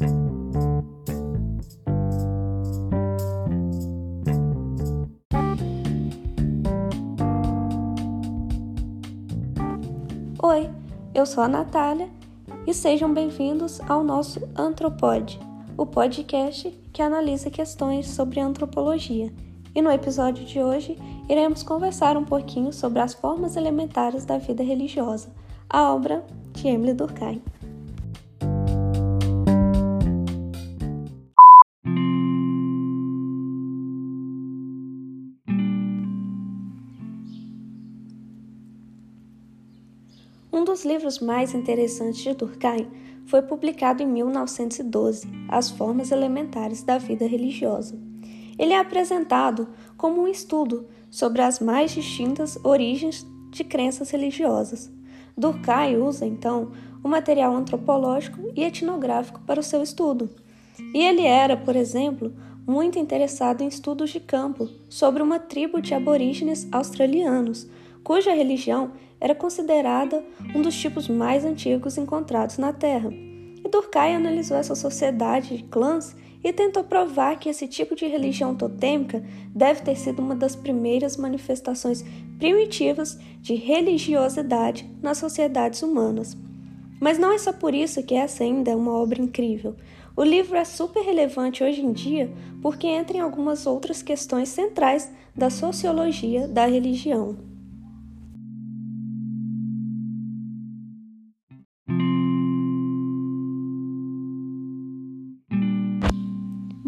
Oi, eu sou a Natália e sejam bem-vindos ao nosso Antropode, o podcast que analisa questões sobre antropologia. E no episódio de hoje iremos conversar um pouquinho sobre as formas elementares da vida religiosa, a obra de Emily Durkheim. Dos livros mais interessantes de Durkheim foi publicado em 1912, As Formas Elementares da Vida Religiosa. Ele é apresentado como um estudo sobre as mais distintas origens de crenças religiosas. Durkheim usa, então, o material antropológico e etnográfico para o seu estudo. E ele era, por exemplo, muito interessado em estudos de campo sobre uma tribo de aborígenes australianos, cuja religião era considerada um dos tipos mais antigos encontrados na Terra. E Durkheim analisou essa sociedade de clãs e tentou provar que esse tipo de religião totêmica deve ter sido uma das primeiras manifestações primitivas de religiosidade nas sociedades humanas. Mas não é só por isso que essa ainda é uma obra incrível. O livro é super relevante hoje em dia porque entra em algumas outras questões centrais da sociologia da religião.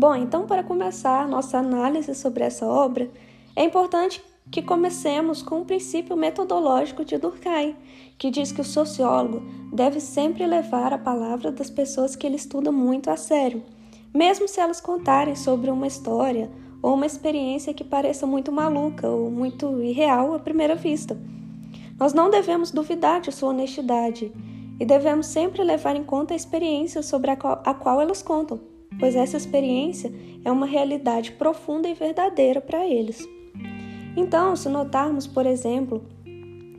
Bom, então, para começar nossa análise sobre essa obra, é importante que comecemos com o princípio metodológico de Durkheim, que diz que o sociólogo deve sempre levar a palavra das pessoas que ele estuda muito a sério, mesmo se elas contarem sobre uma história ou uma experiência que pareça muito maluca ou muito irreal à primeira vista. Nós não devemos duvidar de sua honestidade e devemos sempre levar em conta a experiência sobre a qual, a qual elas contam pois essa experiência é uma realidade profunda e verdadeira para eles. Então, se notarmos, por exemplo,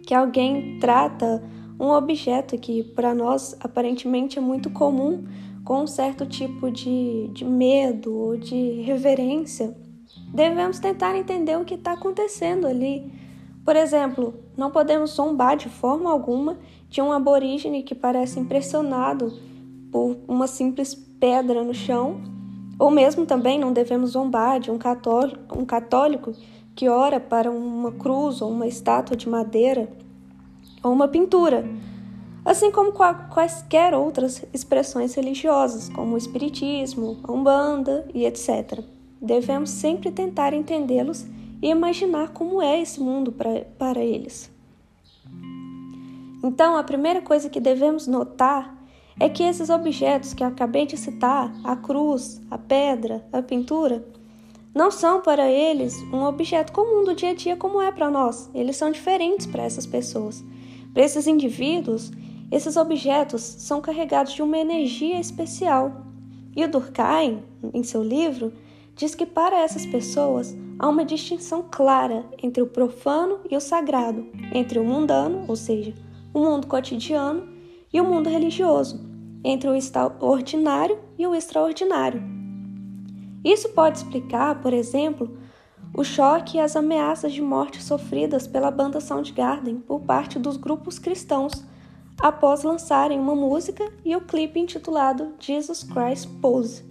que alguém trata um objeto que para nós aparentemente é muito comum, com um certo tipo de, de medo ou de reverência, devemos tentar entender o que está acontecendo ali. Por exemplo, não podemos zombar de forma alguma de um aborígene que parece impressionado por uma simples pedra no chão, ou mesmo também não devemos zombar de um católico, um católico que ora para uma cruz ou uma estátua de madeira ou uma pintura, assim como quaisquer outras expressões religiosas, como o espiritismo, a umbanda e etc. Devemos sempre tentar entendê-los e imaginar como é esse mundo pra, para eles. Então, a primeira coisa que devemos notar é que esses objetos que acabei de citar, a cruz, a pedra, a pintura, não são para eles um objeto comum do dia a dia como é para nós. Eles são diferentes para essas pessoas. Para esses indivíduos, esses objetos são carregados de uma energia especial. E o Durkheim, em seu livro, diz que para essas pessoas há uma distinção clara entre o profano e o sagrado, entre o mundano, ou seja, o mundo cotidiano, e o mundo religioso, entre o ordinário e o extraordinário. Isso pode explicar, por exemplo, o choque e as ameaças de morte sofridas pela banda Soundgarden por parte dos grupos cristãos após lançarem uma música e o clipe intitulado Jesus Christ Pose,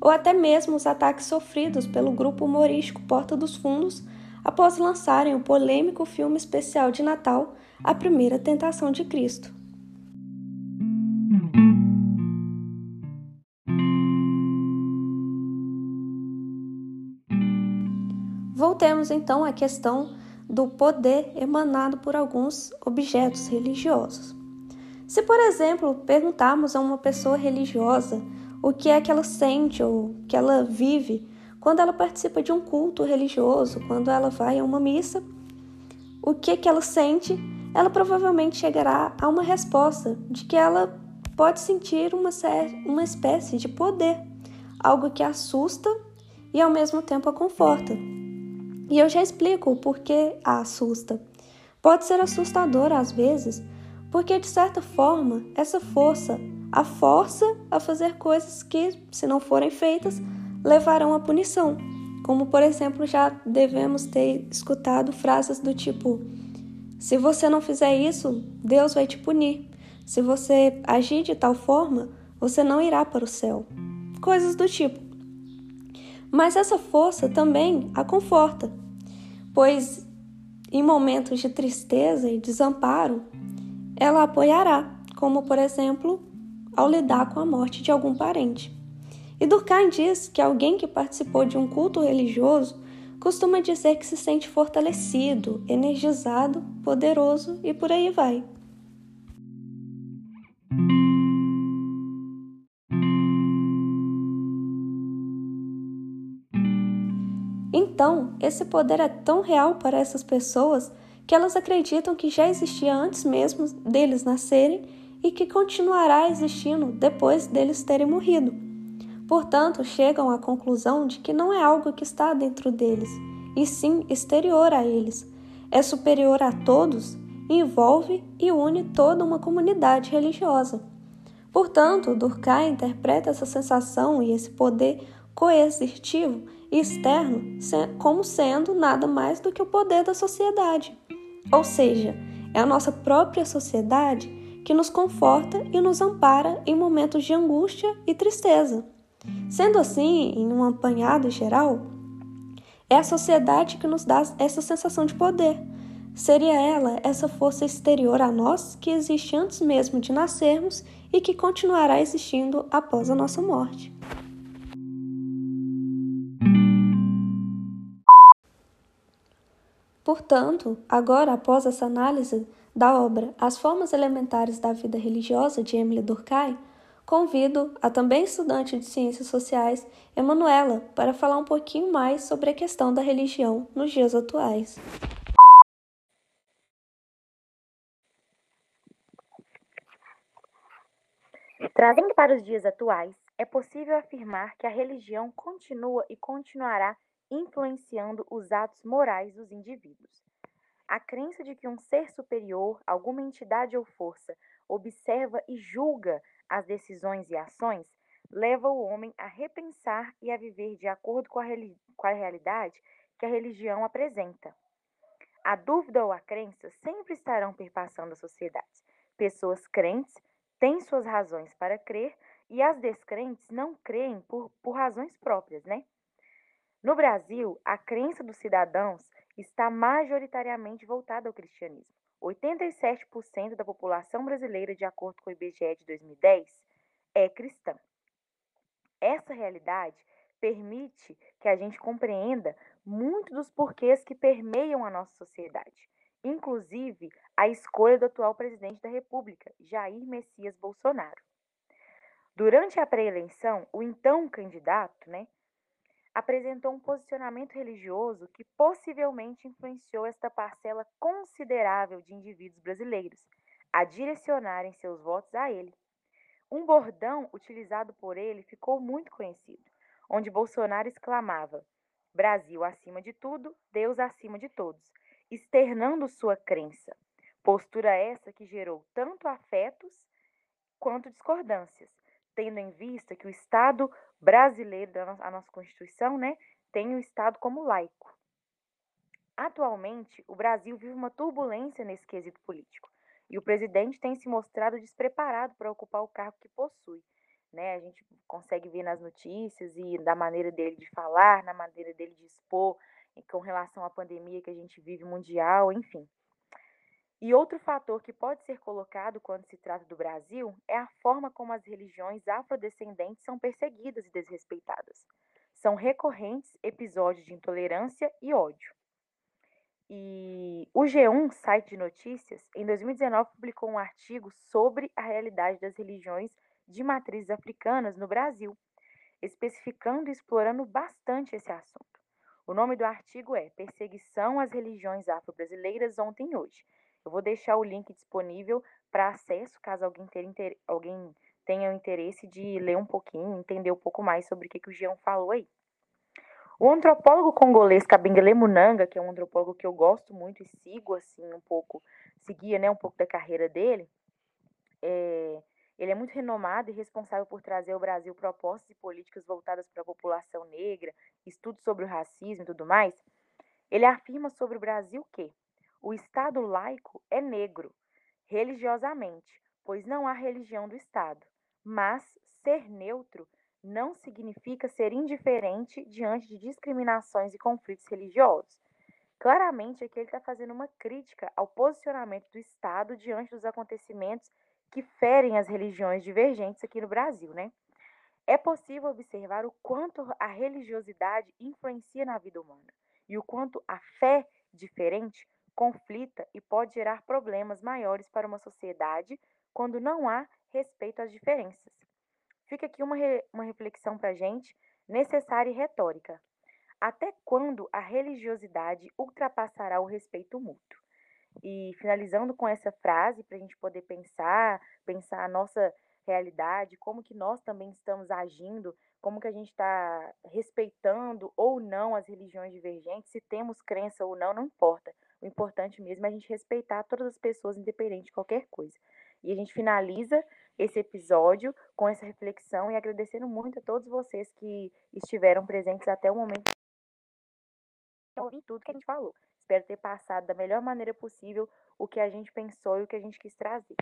ou até mesmo os ataques sofridos pelo grupo humorístico Porta dos Fundos após lançarem o polêmico filme especial de Natal A Primeira Tentação de Cristo. Voltemos então à questão do poder emanado por alguns objetos religiosos. Se, por exemplo, perguntarmos a uma pessoa religiosa o que é que ela sente ou que ela vive quando ela participa de um culto religioso, quando ela vai a uma missa, o que que ela sente, ela provavelmente chegará a uma resposta de que ela pode sentir uma, uma espécie de poder, algo que assusta e ao mesmo tempo a conforta. E eu já explico o porquê a assusta. Pode ser assustador às vezes, porque de certa forma essa força a força a fazer coisas que, se não forem feitas, levarão à punição. Como, por exemplo, já devemos ter escutado frases do tipo: se você não fizer isso, Deus vai te punir. Se você agir de tal forma, você não irá para o céu. Coisas do tipo. Mas essa força também a conforta, pois em momentos de tristeza e desamparo, ela apoiará, como por exemplo, ao lidar com a morte de algum parente. E Durkheim diz que alguém que participou de um culto religioso costuma dizer que se sente fortalecido, energizado, poderoso e por aí vai. Então, esse poder é tão real para essas pessoas que elas acreditam que já existia antes mesmo deles nascerem e que continuará existindo depois deles terem morrido. Portanto, chegam à conclusão de que não é algo que está dentro deles, e sim exterior a eles. É superior a todos, envolve e une toda uma comunidade religiosa. Portanto, Durkheim interpreta essa sensação e esse poder coercitivo externo como sendo nada mais do que o poder da sociedade. Ou seja, é a nossa própria sociedade que nos conforta e nos ampara em momentos de angústia e tristeza. Sendo assim, em um apanhado geral, é a sociedade que nos dá essa sensação de poder. Seria ela essa força exterior a nós que existe antes mesmo de nascermos e que continuará existindo após a nossa morte. Portanto, agora, após essa análise da obra As Formas Elementares da Vida Religiosa de Emily Durkheim, convido a também estudante de Ciências Sociais, Emanuela, para falar um pouquinho mais sobre a questão da religião nos dias atuais. Trazendo para os dias atuais, é possível afirmar que a religião continua e continuará influenciando os atos morais dos indivíduos. A crença de que um ser superior, alguma entidade ou força, observa e julga as decisões e ações, leva o homem a repensar e a viver de acordo com a, com a realidade que a religião apresenta. A dúvida ou a crença sempre estarão perpassando a sociedade. Pessoas crentes têm suas razões para crer e as descrentes não creem por, por razões próprias, né? No Brasil, a crença dos cidadãos está majoritariamente voltada ao cristianismo. 87% da população brasileira, de acordo com o IBGE de 2010, é cristã. Essa realidade permite que a gente compreenda muito dos porquês que permeiam a nossa sociedade, inclusive a escolha do atual presidente da República, Jair Messias Bolsonaro. Durante a pré-eleição, o então candidato, né, apresentou um posicionamento religioso que possivelmente influenciou esta parcela considerável de indivíduos brasileiros a direcionarem seus votos a ele. Um bordão utilizado por ele ficou muito conhecido, onde Bolsonaro exclamava: Brasil acima de tudo, Deus acima de todos, externando sua crença. Postura essa que gerou tanto afetos quanto discordâncias, tendo em vista que o Estado brasileiro, a nossa Constituição, né, tem o Estado como laico. Atualmente, o Brasil vive uma turbulência nesse quesito político e o presidente tem se mostrado despreparado para ocupar o cargo que possui. Né? A gente consegue ver nas notícias e da maneira dele de falar, na maneira dele de expor com relação à pandemia que a gente vive mundial, enfim. E outro fator que pode ser colocado quando se trata do Brasil é a forma como as religiões afrodescendentes são perseguidas e desrespeitadas. São recorrentes episódios de intolerância e ódio. E o G1, site de notícias, em 2019 publicou um artigo sobre a realidade das religiões de matrizes africanas no Brasil, especificando e explorando bastante esse assunto. O nome do artigo é Perseguição às Religiões Afro-Brasileiras Ontem e Hoje eu vou deixar o link disponível para acesso, caso alguém, ter, alguém tenha o interesse de ler um pouquinho, entender um pouco mais sobre o que, que o Jean falou aí. O antropólogo congolês Kabengele Munanga, que é um antropólogo que eu gosto muito e sigo assim um pouco, seguia né, um pouco da carreira dele, é, Ele é muito renomado e responsável por trazer ao Brasil propostas e políticas voltadas para a população negra, estudos sobre o racismo e tudo mais. Ele afirma sobre o Brasil que o Estado laico é negro, religiosamente, pois não há religião do Estado. Mas ser neutro não significa ser indiferente diante de discriminações e conflitos religiosos. Claramente, aqui ele está fazendo uma crítica ao posicionamento do Estado diante dos acontecimentos que ferem as religiões divergentes aqui no Brasil, né? É possível observar o quanto a religiosidade influencia na vida humana e o quanto a fé diferente conflita e pode gerar problemas maiores para uma sociedade quando não há respeito às diferenças. Fica aqui uma, re, uma reflexão para a gente, necessária e retórica. Até quando a religiosidade ultrapassará o respeito mútuo? E finalizando com essa frase, para a gente poder pensar, pensar a nossa realidade, como que nós também estamos agindo, como que a gente está respeitando ou não as religiões divergentes, se temos crença ou não, não importa. O importante mesmo é a gente respeitar todas as pessoas, independente de qualquer coisa. E a gente finaliza esse episódio com essa reflexão e agradecendo muito a todos vocês que estiveram presentes até o momento ouvir tudo que a gente falou. Espero ter passado da melhor maneira possível o que a gente pensou e o que a gente quis trazer.